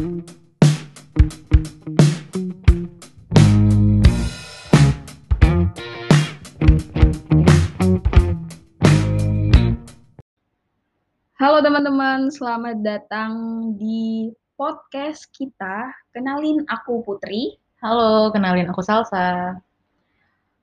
Halo teman-teman, selamat datang di podcast kita. Kenalin aku Putri. Halo, kenalin aku Salsa.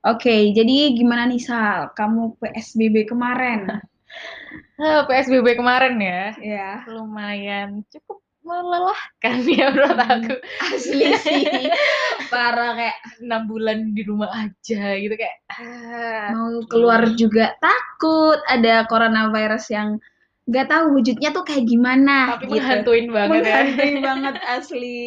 Oke, jadi gimana nih Sal? Kamu PSBB kemarin? PSBB kemarin ya, ya, lumayan cukup melelahkan ya menurut Hmm. aku. asli sih. Parah kayak Enam bulan di rumah aja gitu kayak. ah, mau keluar juga takut. Ada coronavirus yang nggak tahu wujudnya tuh kayak gimana. tapi gitu. menghantuin banget ya. Menghantui banget asli.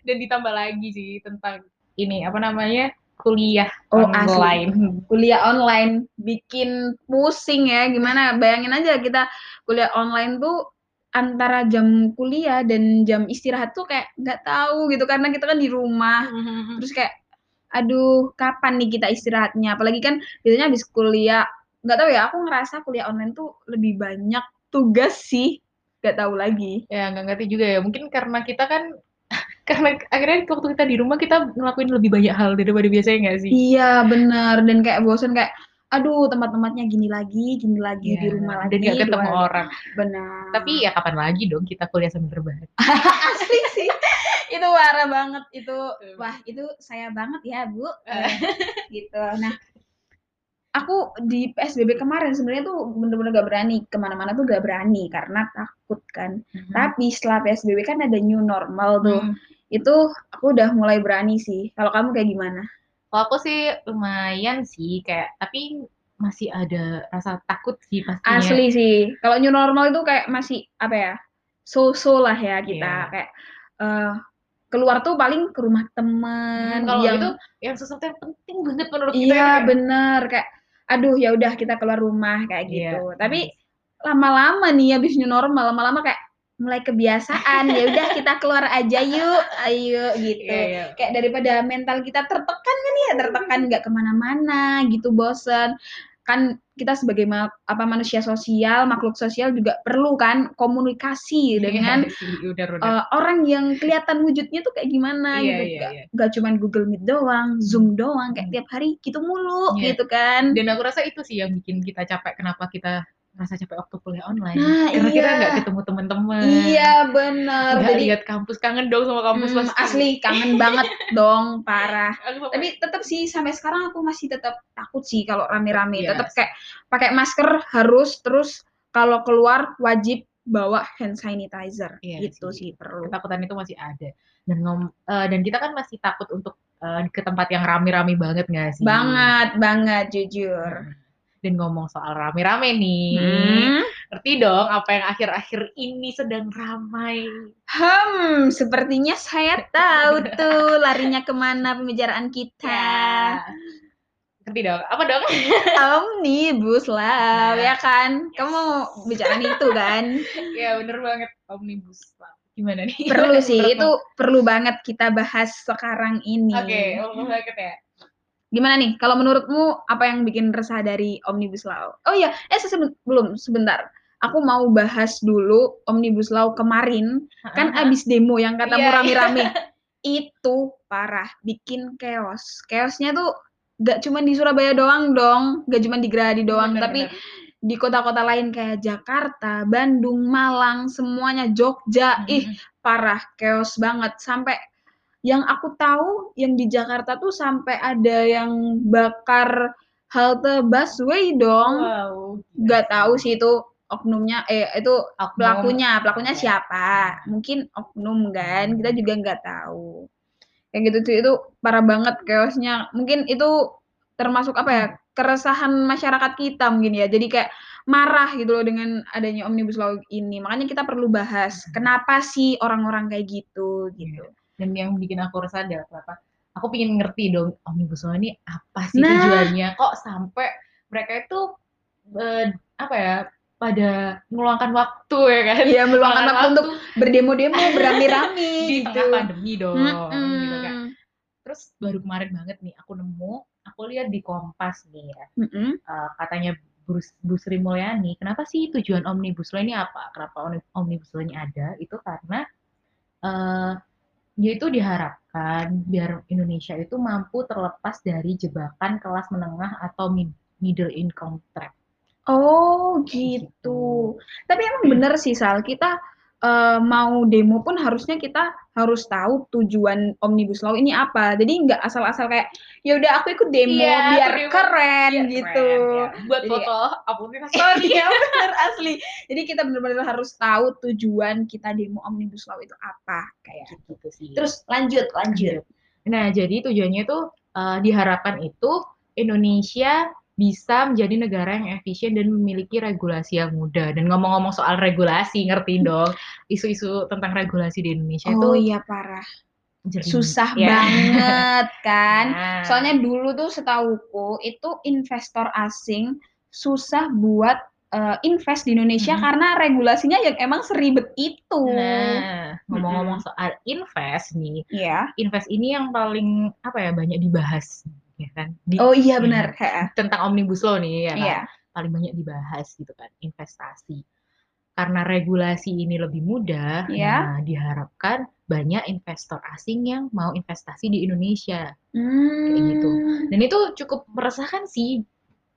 Dan ditambah lagi sih tentang ini apa namanya kuliah Oh, online. kuliah online bikin pusing ya gimana bayangin aja kita kuliah online tuh antara jam kuliah dan jam istirahat tuh kayak nggak tahu gitu karena kita kan di rumah. Terus kayak aduh kapan nih kita istirahatnya? Apalagi kan biasanya habis kuliah nggak tahu ya aku ngerasa kuliah online tuh lebih banyak tugas sih. Nggak tahu lagi. Ya nggak ngerti juga ya. Mungkin karena kita kan karena akhirnya waktu kita di rumah kita ngelakuin lebih banyak hal daripada biasanya nggak sih? iya bener dan kayak bosan kayak aduh tempat-tempatnya gini lagi gini lagi di Iya, rumah lagi dan di ketemu luar. orang. benar. Tapi ya kapan lagi dong kita kuliah sambil rebahan? asli sih. Itu parah banget. Itu wah itu saya banget ya bu. Eh. gitu. Nah aku di psbb kemarin sebenarnya tuh bener-bener gak berani. Ke mana-mana tuh gak berani karena takut kan. Tapi setelah psbb kan ada new normal tuh. Hmm. itu aku udah mulai berani sih. Kalau kamu kayak gimana Kalau aku sih lumayan sih kayak tapi masih ada rasa takut sih pastinya. asli sih kalau new normal itu kayak masih apa ya so-so lah ya kita Iya. kayak eh, keluar tuh paling ke rumah temen Hmm, kalau yang itu yang sesuatu yang penting banget menurut kita Iya ya. bener kayak aduh ya udah kita keluar rumah kayak Iya. gitu. Tapi lama-lama nih habis new normal lama-lama kayak mulai kebiasaan ya udah kita keluar aja yuk ayo gitu. Iya, iya. Kayak daripada mental kita tertekan kan ya tertekan nggak ke mana-mana gitu bosen kan kita sebagai ma- apa manusia sosial makhluk sosial juga perlu kan komunikasi dengan Iya sih, udah udah. eh, orang yang kelihatan wujudnya tuh kayak gimana Iya, gitu Nggak- iya. nggak cuman Google Meet doang, Zoom doang, kayak Hmm. tiap hari gitu mulu Iya. gitu kan. Dan aku rasa itu sih yang bikin kita capek. Kenapa kita rasa capek waktu kuliah online? Nah, Karena kita iya. nggak ketemu teman-teman. Iya. Nggak Jadi lihat kampus kangen dong sama kampus hmm, asli kangen banget dong, parah. Tapi tetap sih sampai sekarang aku masih tetap takut sih kalau rame-rame. Iya. Tetap kayak pakai masker harus terus kalau keluar wajib bawa hand sanitizer. Iya gitu sih. sih perlu. ketakutan itu masih ada. Dan ngom eh, dan kita kan masih takut untuk eh, ke tempat yang rame-rame banget nggak sih? Banget banget jujur. Dan ngomong soal rame-rame nih, Hmm. ngerti dong apa yang akhir-akhir ini sedang ramai. Hmm, sepertinya saya tahu tuh larinya ke mana pembicaraan kita. Ya. Ngerti dong? Apa dong? Omnibus Law, Nah, ya kan? Kamu mau bicarain itu kan? ya bener banget omnibus law. Gimana nih? Perlu sih, itu perlu banget kita bahas sekarang ini. Oke, omnibus banget ya. Gimana nih? Kalau menurutmu apa yang bikin resah dari Omnibus Law? Oh iya, eh sebe- belum sebentar. Aku mau bahas dulu Omnibus Law kemarin. Kan Ah, abis demo yang katamu Iya, rame-rame. Itu parah, bikin chaos. Chaosnya tuh gak cuma di Surabaya doang dong, gak cuma di Gerahadi doang, bener, tapi bener. di kota-kota lain kayak Jakarta, Bandung, Malang, semuanya Jogja, ih Mm-mm. parah, chaos banget. Sampai yang aku tahu yang di Jakarta tuh sampai ada yang bakar halte busway dong. Wow. Gak tahu sih itu oknumnya, eh itu Oknum. pelakunya, pelakunya Oke. siapa? Mungkin oknum kan, kita juga nggak tahu. Kayak gitu tuh itu parah banget chaosnya. Mungkin itu termasuk apa ya keresahan masyarakat kita mungkin ya. Jadi kayak marah gitu loh dengan adanya omnibus law ini. Makanya kita perlu bahas kenapa sih orang-orang kayak gitu gitu. Dan yang bikin aku resah adalah kenapa? Aku pengen ngerti dong omnibus law ini apa sih Nah. tujuannya? Kok sampai mereka itu eh, apa ya? pada meluangkan waktu ya kan? Iya meluangkan waktu untuk berdemo-demo beramai-ramai di gitu. tengah pandemi dong, Mm-mm. gitu kan. Terus baru kemarin banget nih aku nemu, aku lihat di Kompas nih ya, Mm-mm. eh, katanya Bu, Bu Sri Mulyani, kenapa sih tujuan Omnibus Law ini apa? Kenapa Omni- Omnibus Law ini ada? Itu karena uh, dia itu diharapkan biar Indonesia itu mampu terlepas dari jebakan kelas menengah atau middle income trap. Oh gitu. gitu. Tapi emang bener sih Sal, kita uh, mau demo pun harusnya kita harus tahu tujuan omnibus law ini apa. Jadi nggak asal-asal kayak ya udah aku ikut demo iya, biar keren biar gitu. Keren, ya. Buat Jadi, foto aplikasi. Sorry ya benar asli. Jadi kita benar-benar harus tahu tujuan kita demo omnibus law itu apa kayak gitu sih. Terus lanjut lanjut. Nah jadi tujuannya tuh uh, diharapkan itu Indonesia bisa menjadi negara yang efisien dan memiliki regulasi yang mudah. Dan ngomong-ngomong soal regulasi, ngerti dong isu-isu tentang regulasi di Indonesia oh, itu. Oh iya parah. Jadi, Susah ya. banget kan. Nah. Soalnya dulu tuh setauku itu investor asing susah buat uh, invest di Indonesia hmm. karena regulasinya yang emang seribet itu. Nah, ngomong-ngomong soal invest nih, yeah. invest ini yang paling apa ya banyak dibahas ya kan? Di, oh iya benar. Ya, tentang omnibus law nih ya kan? Yeah. Paling banyak dibahas gitu kan, investasi. Karena regulasi ini lebih mudah, yeah. nah diharapkan banyak investor asing yang mau investasi di Indonesia. Hmm. Kayak gitu. Dan itu cukup meresahkan sih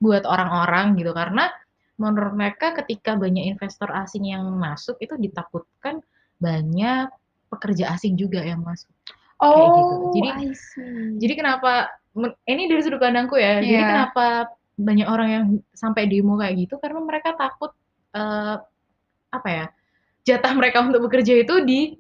buat orang-orang gitu karena menurut mereka ketika banyak investor asing yang masuk itu ditakutkan banyak pekerja asing juga yang masuk. Oh, kayak gitu. Oh, jadi, jadi kenapa ini dari sudut pandangku ya. Yeah. Jadi iya. kenapa banyak orang yang sampai demo kayak gitu karena mereka takut uh, apa ya jatah mereka untuk bekerja itu di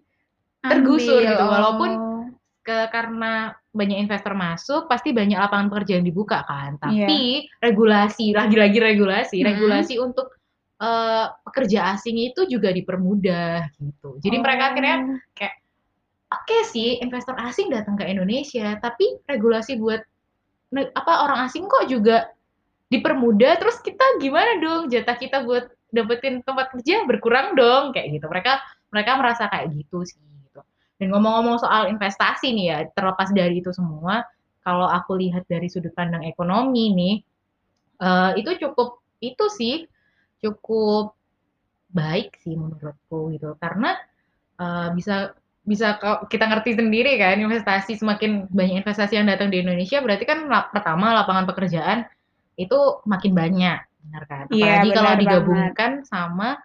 tergusur Ambil. gitu. Walaupun oh. ke karena banyak investor masuk pasti banyak lapangan pekerjaan dibuka kan. Tapi yeah. regulasi lagi-lagi regulasi, hmm. regulasi untuk uh, pekerja asing itu juga dipermudah gitu. Jadi oh. mereka akhirnya oh. kayak oke okay sih investor asing datang ke Indonesia, tapi regulasi buat apa orang asing kok juga dipermudah. Terus kita gimana dong jatah kita buat dapetin tempat kerja berkurang dong kayak gitu. Mereka mereka merasa kayak gitu sih gitu. Dan ngomong-ngomong soal investasi nih ya, terlepas dari itu semua, kalau aku lihat dari sudut pandang ekonomi nih, uh, itu cukup itu sih cukup baik sih menurutku gitu karena uh, bisa bisa kita ngerti sendiri kan investasi semakin banyak investasi yang datang di Indonesia berarti kan pertama lapangan pekerjaan itu makin banyak benar kan iya, apalagi ya, kalau digabungkan banget. sama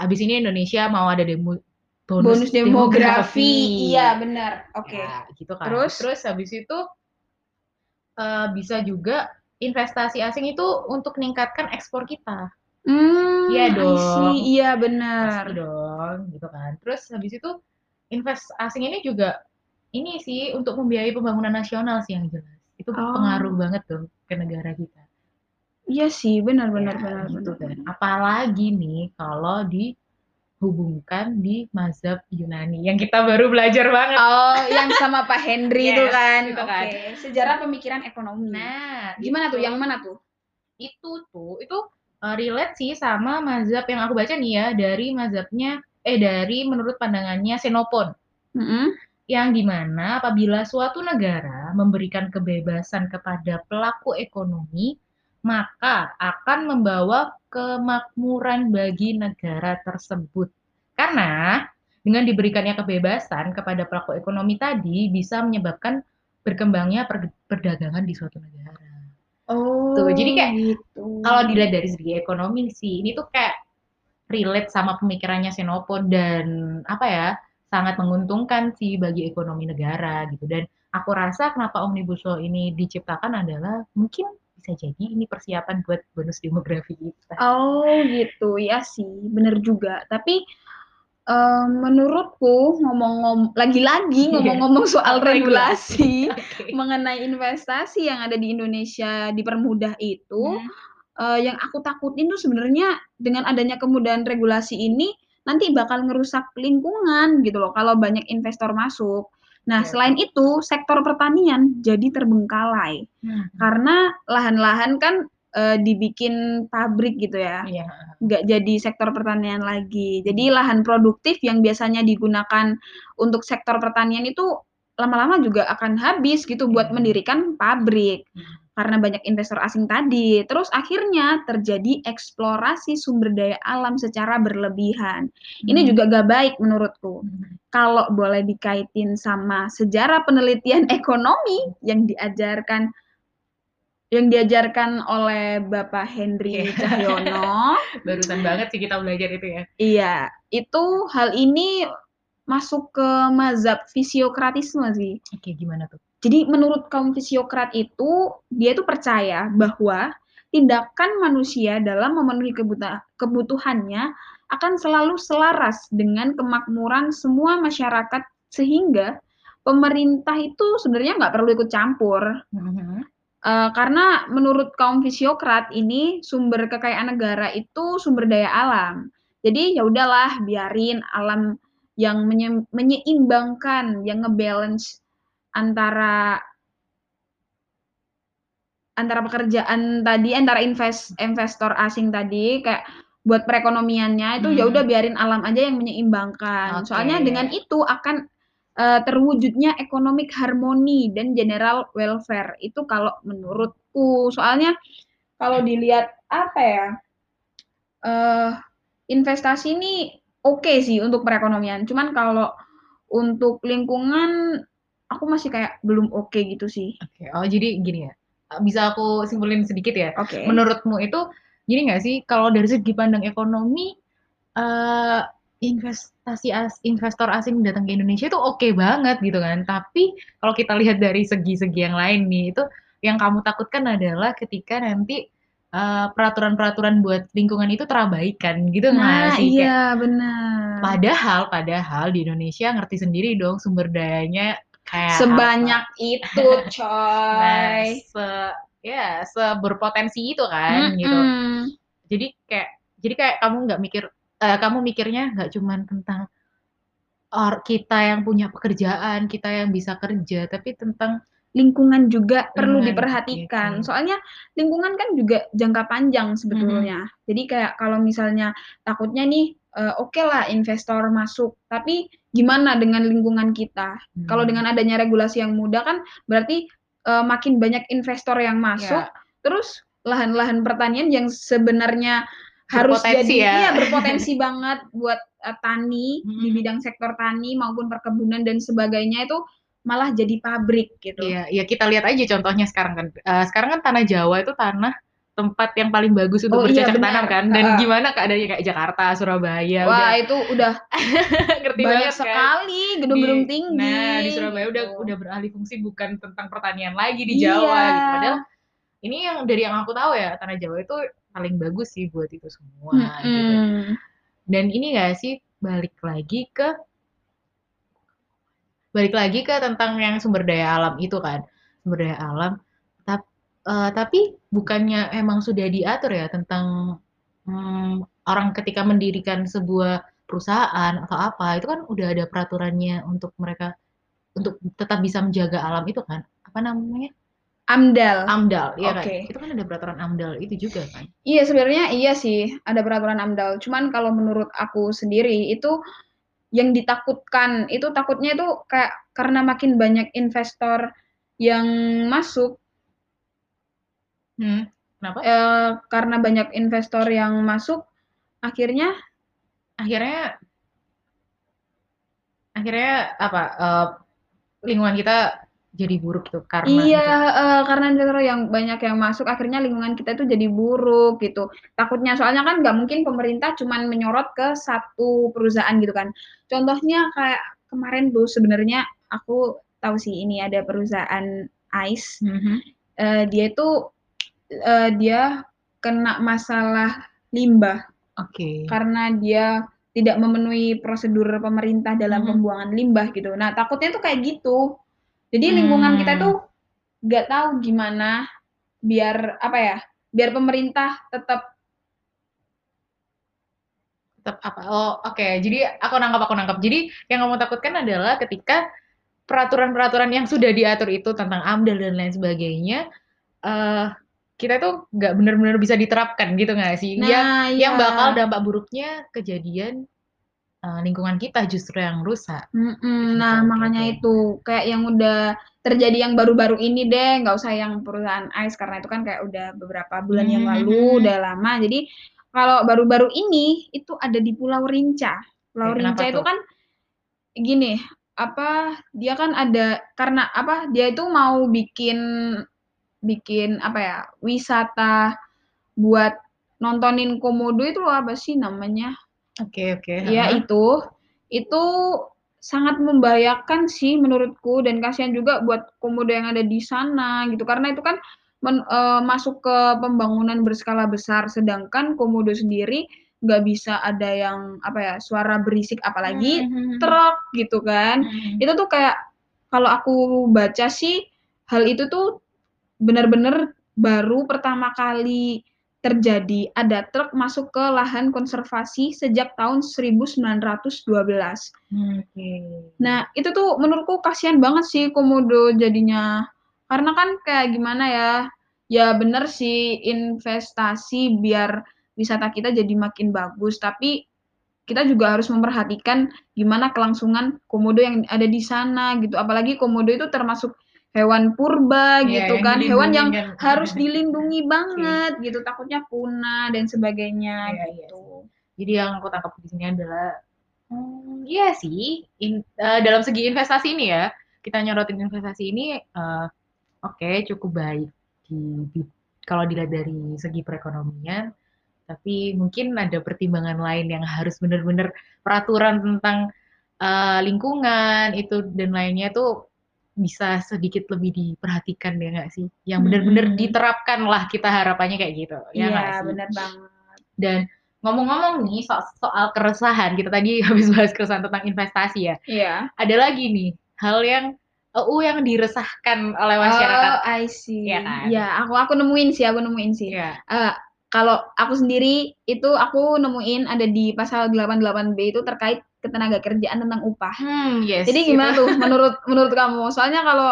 abis ini Indonesia mau ada demo bonus, bonus demografi. demografi iya benar oke okay. ya, gitu kan terus terus habis itu uh, bisa juga investasi asing itu untuk meningkatkan ekspor kita Hmm, iya dong. Iya benar. Pasti dong, gitu kan. Terus habis itu invest asing ini juga ini sih untuk membiayai pembangunan nasional sih yang jelas. Itu oh. pengaruh banget tuh ke negara kita. Iya sih, benar-benar ya, benar. Gitu kan. Apalagi nih kalau dihubungkan di mazhab Yunani yang kita baru belajar banget. Oh, yang sama Pak Henry yes, itu kan. Gitu kan. Oke, sejarah pemikiran ekonomi. Nah, gimana itu. tuh? Yang mana tuh? Itu tuh, itu uh, relate sih sama mazhab yang aku baca nih ya dari mazhabnya eh dari menurut pandangannya Xenophon. Mm -hmm. Yang di mana apabila suatu negara memberikan kebebasan kepada pelaku ekonomi, maka akan membawa kemakmuran bagi negara tersebut. Karena dengan diberikannya kebebasan kepada pelaku ekonomi tadi bisa menyebabkan berkembangnya perdagangan di suatu negara. Oh, tuh jadi kayak gitu. kalau dilihat dari segi ekonomi sih, ini tuh kayak relate sama pemikirannya Xenophon dan apa ya sangat menguntungkan sih bagi ekonomi negara gitu dan aku rasa kenapa omnibus law ini diciptakan adalah mungkin bisa jadi ini persiapan buat bonus demografi kita. Oh gitu ya sih bener juga tapi um, menurutku ngomong-ngomong lagi-lagi iya. ngomong-ngomong soal regulasi okay. mengenai investasi yang ada di Indonesia dipermudah itu hmm uh, yang aku takutin tuh sebenarnya dengan adanya kemudahan regulasi ini nanti bakal ngerusak lingkungan gitu loh kalau banyak investor masuk. Nah, yeah. selain itu sektor pertanian jadi terbengkalai. Hmm. Karena lahan-lahan kan uh, dibikin pabrik gitu ya. Yeah. Nggak jadi sektor pertanian lagi. Jadi lahan produktif yang biasanya digunakan untuk sektor pertanian itu lama-lama juga akan habis gitu buat iya. mendirikan pabrik. Hmm karena banyak investor asing tadi. Terus akhirnya terjadi eksplorasi sumber daya alam secara berlebihan. Hmm. Ini juga gak baik menurutku. Hmm. kalau boleh dikaitin sama sejarah penelitian ekonomi yang diajarkan yang diajarkan oleh Bapak Henry Iya. Cahyono. Barusan banget sih kita belajar itu ya. Iya, itu hal ini masuk ke mazhab fisiokratisme sih. Oke, gimana tuh? Jadi menurut kaum fisiokrat itu dia itu percaya bahwa tindakan manusia dalam memenuhi kebutuhannya akan selalu selaras dengan kemakmuran semua masyarakat sehingga pemerintah itu sebenarnya nggak perlu ikut campur. Eh, karena menurut kaum fisiokrat ini sumber kekayaan negara itu sumber daya alam. Jadi ya udahlah biarin alam yang menye- menyeimbangkan, yang ngebalance antara antara pekerjaan tadi, antara invest investor asing tadi kayak buat perekonomiannya itu ya Hmm. udah biarin alam aja yang menyeimbangkan. Oke. Soalnya dengan itu akan eh, terwujudnya economic harmony dan general welfare. Itu kalau menurutku. Soalnya kalau dilihat apa ya? eh investasi ini oke sih untuk perekonomian. Cuman kalau untuk lingkungan aku masih kayak belum oke gitu sih. Oke. Oh, jadi gini ya. Bisa aku simpulin sedikit ya. Oke. Menurutmu itu gini nggak sih kalau dari segi pandang ekonomi eh investasi as, investor asing datang ke Indonesia itu oke banget gitu kan. Tapi kalau kita lihat dari segi-segi yang lain nih itu yang kamu takutkan adalah ketika nanti eh, peraturan-peraturan buat lingkungan itu terabaikan gitu nggak Nah, sih? Kayak, iya benar. padahal padahal di Indonesia ngerti sendiri dong sumber dayanya kayak Sebanyak apa. itu, Nah, coy. se ya seberpotensi itu kan gitu. Mm-mm. Jadi kayak jadi kayak kamu nggak mikir eh, kamu mikirnya nggak cuman tentang or kita yang punya pekerjaan, kita yang bisa kerja, tapi tentang Lingkungan juga perlu Lingkungan, diperhatikan. gitu. Soalnya lingkungan kan juga jangka panjang sebetulnya. Mm-hmm. Jadi kayak kalau misalnya takutnya nih, eh, oke lah investor masuk, tapi gimana dengan lingkungan kita? Kalau hmm, dengan adanya regulasi yang mudah kan berarti eh, makin banyak investor yang masuk, ya, terus lahan-lahan pertanian yang sebenarnya harus berpotensi jadi ya. iya berpotensi banget buat eh, tani di Mm-mm. bidang sektor tani maupun perkebunan dan sebagainya itu malah jadi pabrik gitu. Iya, ya kita lihat aja contohnya sekarang kan. Eh, sekarang kan tanah Jawa itu tanah tempat yang paling bagus untuk Oh iya bercocok tanam benar. kan. Dan Heeh. gimana keadaannya kayak Jakarta, Surabaya, udah Wah, itu udah ngerti banyak banget kan. sekali gedung-gedung tinggi. Nah, di Surabaya udah gitu. udah beralih fungsi bukan tentang pertanian lagi di Jawa Iya. gitu. Padahal ini yang dari yang aku tahu ya tanah Jawa itu paling bagus sih buat itu semua gitu. Mm-mm. Dan ini gak sih balik lagi ke balik lagi ke tentang yang sumber daya alam itu kan sumber daya alam tapi tapi bukannya emang sudah diatur ya tentang hmm, orang ketika mendirikan sebuah perusahaan atau apa itu kan udah ada peraturannya untuk mereka untuk tetap bisa menjaga alam itu kan apa namanya AMDAL. AMDAL ya kan Oke. itu kan ada peraturan AMDAL itu juga kan Iya, sebenarnya iya sih, ada peraturan AMDAL. Cuman kalau menurut aku sendiri itu yang ditakutkan itu takutnya itu kayak karena makin banyak investor yang masuk hmm, kenapa? Eh, karena banyak investor yang masuk akhirnya akhirnya akhirnya apa eh, lingkungan kita jadi buruk tuh karena iya itu. eh, karena investor yang banyak yang masuk akhirnya lingkungan kita itu jadi buruk gitu. Takutnya soalnya kan nggak mungkin pemerintah cuman menyorot ke satu perusahaan gitu kan. Contohnya kayak kemarin tuh sebenarnya aku tahu sih ini ada perusahaan ICE Mhm. Eh, dia itu eh, dia kena masalah limbah Oke. karena dia tidak memenuhi prosedur pemerintah dalam Mhm. pembuangan limbah gitu. Nah, takutnya tuh kayak gitu. Jadi lingkungan kita Hmm. tuh nggak tahu gimana biar apa ya, biar pemerintah tetap Tetap apa? Oh, oke. Jadi aku nangkap aku nangkap. Jadi yang kamu takutkan adalah ketika peraturan-peraturan yang sudah diatur itu tentang AMDAL dan lain sebagainya eh kita tuh nggak benar-benar bisa diterapkan gitu nggak sih? yang nah yang iya. bakal dampak buruknya kejadian eh, lingkungan kita justru yang rusak. Mm-mm, Gitu, nah, oke, makanya itu kayak yang udah terjadi yang baru-baru ini deh, nggak usah yang perusahaan ICE karena itu kan kayak udah beberapa bulan yang Hmm, lalu, hmm. udah lama. Jadi kalau baru-baru ini itu ada di Pulau Rinca. Pulau kenapa Rinca itu tuh? kan gini, apa, dia kan ada karena apa, dia itu mau bikin bikin apa ya, wisata buat nontonin komodo itu loh, apa sih namanya? Oke oke, Iya heeh. itu. Itu sangat membahayakan sih menurutku dan kasihan juga buat komodo yang ada di sana gitu, karena itu kan men eee, masuk ke pembangunan berskala besar, sedangkan komodo sendiri nggak bisa ada yang apa ya, suara berisik apalagi mhm. truk gitu kan. Mhm. Itu tuh kayak kalau aku baca sih, hal itu tuh bener-bener baru pertama kali terjadi, ada truk masuk ke lahan konservasi sejak tahun 1912. Mmm, oke. Nah, itu tuh menurutku kasihan banget sih komodo jadinya. Karena kan kayak gimana ya, ya bener sih investasi biar wisata kita jadi makin bagus, tapi kita juga harus memperhatikan gimana kelangsungan komodo yang ada di sana gitu. Apalagi komodo itu termasuk hewan purba Iya, gitu kan, hewan yang kan. harus dilindungi Oke. banget gitu, takutnya punah dan sebagainya Iya iya gitu. Jadi yang aku tangkap di sini adalah, mmm, iya sih, in eee, dalam segi investasi ini ya, kita nyorotin investasi ini, eee, oke cukup baik di di kalau dilihat dari segi perekonomian, tapi mungkin ada pertimbangan lain yang harus bener-bener peraturan tentang, eee, lingkungan itu dan lainnya tuh bisa sedikit lebih diperhatikan ya nggak sih? Yang bener-bener Mhm. diterapkanlah kita harapannya kayak gitu, ya nggak Iya, sih? bener banget. Dan ngomong-ngomong nih so soal keresahan, kita tadi habis bahas keresahan tentang investasi ya. Iya. Ada lagi nih, hal yang UU yang diresahkan oleh masyarakat. Oh, I see. Iya kan? Iya, aku aku nemuin sih aku nemuin sih. Iya. Eee, kalau aku sendiri itu aku nemuin ada di pasal 88B itu terkait ketenagakerjaan tentang upah. Hmm, yes, Jadi gimana itu. tuh menurut menurut kamu? Soalnya kalau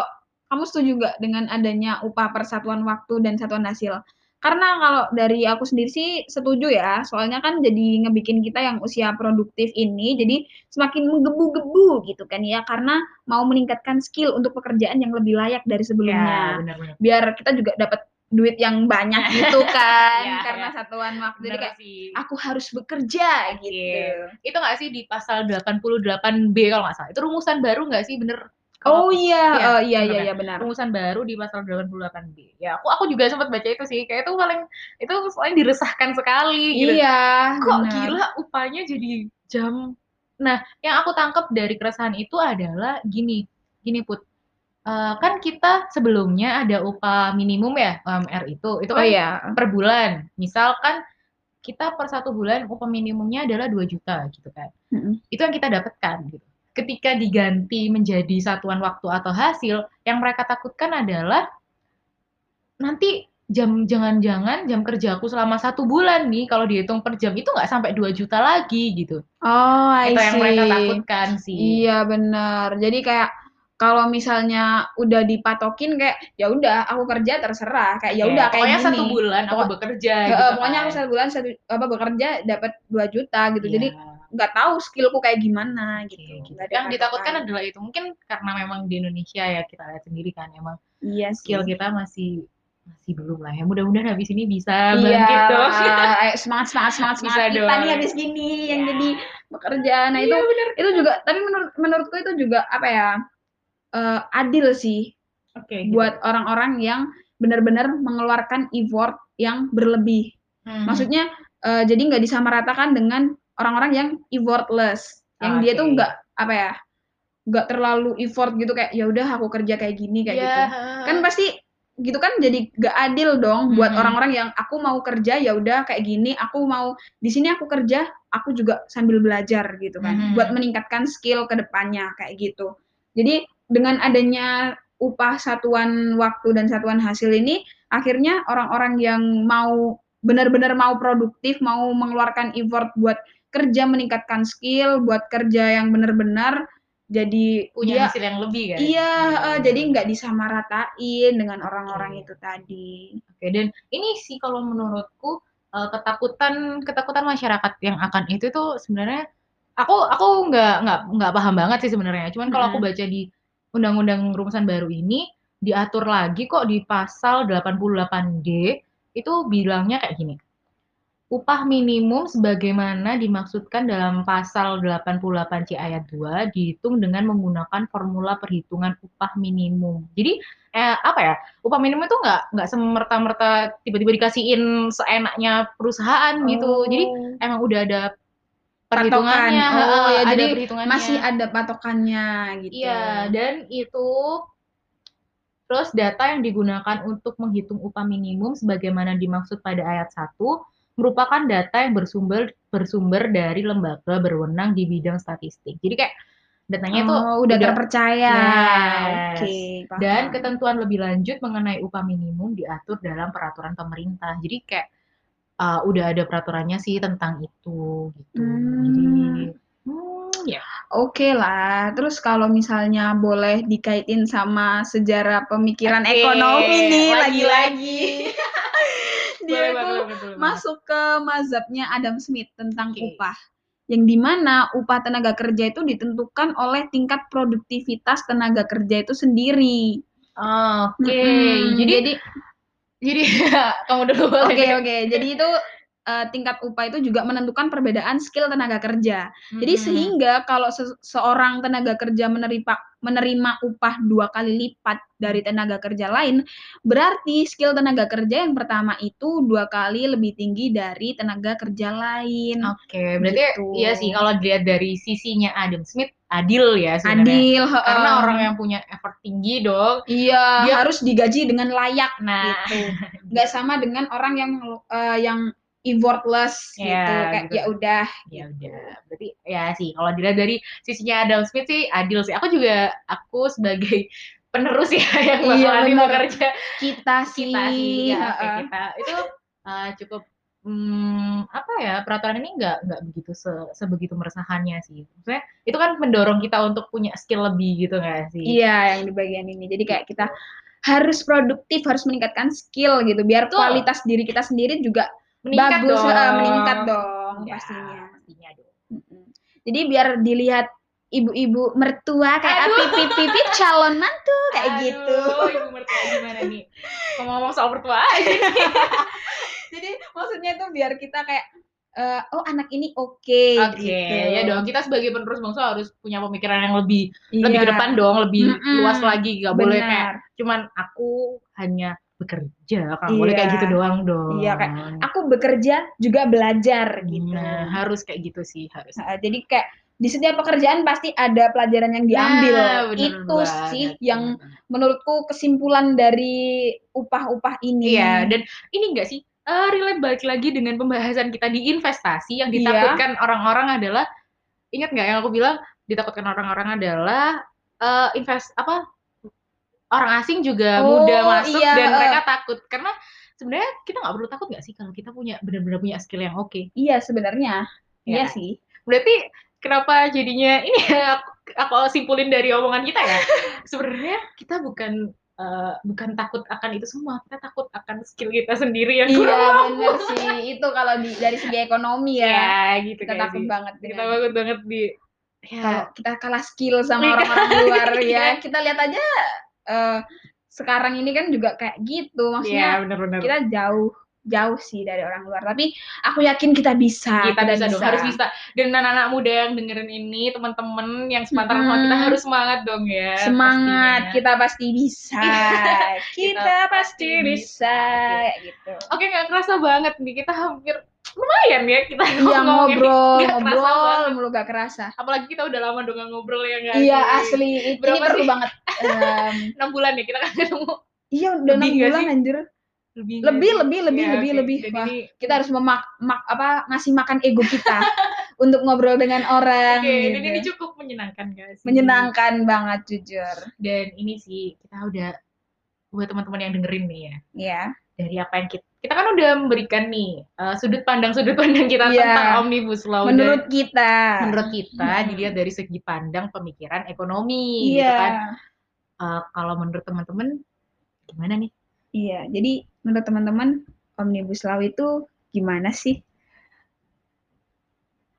kamu setuju nggak dengan adanya upah per satuan waktu dan satuan hasil? Karena kalau dari aku sendiri sih setuju ya, soalnya kan jadi ngebikin kita yang usia produktif ini jadi semakin menggebu-gebu gitu kan ya, karena mau meningkatkan skill untuk pekerjaan yang lebih layak dari Iya, sebelumnya. bener bener. Biar kita juga dapat duit yang banyak gitu kan, Iya karena iya. satuan waktu. Jadi Bener kayak, sih. aku harus bekerja gitu. Itu nggak sih di pasal 88B kalau nggak salah, itu rumusan baru nggak sih? Bener Oh kalau iya, iya, iya bener iya kan? iya, benar. Rumusan baru di pasal 88B. Ya aku aku juga sempet baca itu sih, kayak itu paling itu soalnya diresahkan sekali gitu. Iya, Kok benar. gila upahnya jadi jam nah, yang aku tangkap dari keresahan itu adalah gini, gini Put, eee, kan kita sebelumnya ada upah minimum ya, UMR itu, itu Oh kan iya. per bulan. Misalkan kita per 1 bulan upah minimumnya adalah Rp2.000.000 gitu kan. Mhm. Itu yang kita dapatkan gitu. Ketika diganti menjadi satuan waktu atau hasil, yang mereka takutkan adalah nanti jam jangan-jangan jam kerjaku selama 1 bulan nih kalau dihitung per jam itu nggak sampai Rp2.000.000 lagi gitu. Oh, I Itu yang mereka see. takutkan sih. Iya, bener. Jadi kayak kalau misalnya udah dipatokin kayak, ya udah aku kerja terserah, kayak ya Iya, udah kayak pokoknya gini. 1 bulan aku bekerja gitu pokoknya aku kan. 1 bulan satu apa, bekerja dapat Rp2.000.000 gitu. Jadi Iya. nggak tahu skill-ku kayak gimana gitu, gitu. Yang ditakutkan adalah itu, mungkin karena memang di Indonesia ya kita lihat sendiri kan emang Iya skill kita masih masih belum lah ya, mudah-mudahan habis ini bisa Iya bangkit dong. lah, ayo semangat semangat semangat Bisa semangat kita nih dong. habis gini yang Iya. jadi bekerja. Nah itu Iya bener. itu juga tapi menurut menurutku itu juga apa ya, eee, adil sih Oke, buat gimana? orang-orang yang benar-benar mengeluarkan effort yang berlebih. Mhm. Maksudnya, eee, jadi nggak disamaratakan dengan orang-orang yang effortless, yang dia tuh nggak apa ya, nggak terlalu effort gitu kayak, ya udah aku kerja kayak gini, kayak Iya, gitu. Kan pasti gitu kan jadi nggak adil dong buat Mhm. orang-orang yang aku mau kerja, ya udah kayak gini, aku mau di sini aku kerja, aku juga sambil belajar gitu kan, buat Mhm. meningkatkan skill ke depannya, kayak gitu. Jadi dengan adanya upah satuan waktu dan satuan hasil ini, akhirnya orang-orang yang mau benar-benar mau produktif, mau mengeluarkan effort buat kerja meningkatkan skill, buat kerja yang benar-benar, jadi Punya dia hasil yang lebih kan? iya, bener jadi nggak disamaratain dengan orang-orang Oke. itu tadi. Oke, dan ini sih kalau menurutku, eee, ketakutan ketakutan masyarakat yang akan itu tuh sebenarnya aku aku nggak nggak nggak paham banget sih sebenarnya. Cuman kalau aku Mhm. baca di undang-undang rumusan baru ini, diatur lagi kok di pasal 88D, itu bilangnya kayak gini upah minimum sebagaimana dimaksudkan dalam pasal 88C ayat 2 dihitung dengan menggunakan formula perhitungan upah minimum. Jadi eh, apa ya? Upah minimum itu nggak nggak semerta-merta tiba-tiba dikasihin seenaknya perusahaan oh. gitu. Jadi oh. emang udah ada perhitungannya. Patokan. Oh, ya, ada jadi perhitungannya. masih ada patokannya gitu. Iya, dan itu terus data yang digunakan untuk menghitung upah minimum sebagaimana dimaksud pada ayat 1 merupakan data yang bersumber bersumber dari lembaga berwenang di bidang statistik. Jadi kayak datanya itu oh, udah, udah terpercaya. Yes. Oke. Okay, Dan ketentuan lebih lanjut mengenai upah minimum diatur dalam peraturan pemerintah. Jadi kayak uh, udah ada peraturannya sih tentang itu gitu. Hmm. Jadi hmm, ya. Oke okay lah. Terus kalau misalnya boleh dikaitin sama sejarah pemikiran okay. ekonomi nih lagi-lagi. dia itu masuk ke mazhabnya Adam Smith tentang okay. upah yang di mana upah tenaga kerja itu ditentukan oleh tingkat produktivitas tenaga kerja itu sendiri. Oke, okay. hmm, jadi jadi jadi kamu dulu Oke okay, oke, okay. jadi itu uh, tingkat upah itu juga menentukan perbedaan skill tenaga kerja. Hmm. Jadi sehingga kalau se seorang tenaga kerja menerima menerima upah dua kali lipat dari tenaga kerja lain, berarti skill tenaga kerja yang pertama itu dua kali lebih tinggi dari tenaga kerja lain. Oke, okay, berarti gitu. iya sih kalau dilihat dari sisinya Adam Smith adil ya sebenarnya. Adil, karena um, orang yang punya effort tinggi dong. Iya, dia harus digaji dengan layak. Nah, gitu. Gak sama dengan orang yang uh, yang effortless yeah, gitu kayak ya udah ya udah. Berarti ya sih kalau dilihat dari sisinya Adam Smith sih adil sih. Aku juga aku sebagai penerus ya yang bakalan iya, bekerja. Kita sih kita sih ya, uh, kita. Itu uh, cukup hmm, apa ya peraturan ini nggak nggak begitu se, sebegitu meresahkannya sih. Maksudnya itu kan mendorong kita untuk punya skill lebih gitu nggak sih? Iya yang di bagian ini. Jadi kayak kita harus produktif harus meningkatkan skill gitu. Biar Tuh. kualitas diri kita sendiri juga meningkat bagus dong. Uh, meningkat dong ya, pastinya. pastinya dong. Jadi biar dilihat ibu-ibu mertua kayak pipi pipi calon mantu kayak Aduh, gitu. Ibu mertua gimana nih? Ngomong-ngomong soal mertua aja. Jadi maksudnya tuh biar kita kayak uh, oh anak ini oke okay, okay, gitu. ya dong kita sebagai penerus bangsa harus punya pemikiran yang lebih iya. lebih ke depan dong lebih mm -mm, luas lagi gak boleh kayak cuman aku hanya bekerja kamu iya. boleh kayak gitu doang dong iya kayak aku bekerja juga belajar gitu nah, harus kayak gitu sih harus nah, jadi kayak di setiap pekerjaan pasti ada pelajaran yang diambil nah, itu banget. sih yang menurutku kesimpulan dari upah-upah ini iya dan ini enggak sih uh, relate balik lagi dengan pembahasan kita di investasi yang iya. ditakutkan orang-orang iya. adalah ingat nggak yang aku bilang ditakutkan orang-orang adalah uh, invest apa orang asing juga oh, mudah masuk iya. dan mereka takut karena sebenarnya kita nggak perlu takut nggak sih kalau kita punya benar-benar punya skill yang oke okay? iya sebenarnya ya. iya sih berarti kenapa jadinya ini aku, aku simpulin dari omongan kita ya sebenarnya kita bukan uh, bukan takut akan itu semua kita takut akan skill kita sendiri yang iya benar sih itu kalau di, dari segi ekonomi ya, ya gitu kita takut sih. banget kita takut banget di ya. kalau kita kalah skill sama orang-orang luar ya kita lihat aja uh, sekarang ini kan juga kayak gitu maksudnya yeah, bener -bener. kita jauh jauh sih dari orang luar tapi aku yakin kita bisa kita, bisa, bisa dong harus bisa dan anak-anak muda yang dengerin ini teman-teman yang sepantaran hmm. sama kita harus semangat dong ya semangat pastinya. kita pasti bisa kita, kita pasti bisa, bisa. gitu oke nggak kerasa banget nih kita hampir lumayan ya kita iya, ngobrol gak ngobrol mulu gak kerasa. Apalagi kita udah lama dong ngobrol ya nggak iya asli. Ini Berapa perlu banget enam um, bulan ya kita kan ketemu. Iya udah enam bulan sih? anjir. Lebih lebih lebih lebih ya, lebih okay. lebih. Wah, ini... kita harus memak mak, apa ngasih makan ego kita untuk ngobrol dengan orang okay, gitu. dan ini cukup menyenangkan guys. Menyenangkan banget jujur. Dan ini sih kita udah buat teman-teman yang dengerin nih ya. Iya. Dari apa yang kita kita kan udah memberikan nih uh, sudut pandang sudut pandang kita yeah. tentang omnibus law menurut dan, kita menurut kita hmm. dilihat dari segi pandang pemikiran ekonomi yeah. gitu kan uh, kalau menurut teman-teman gimana nih iya jadi menurut teman-teman omnibus law itu gimana sih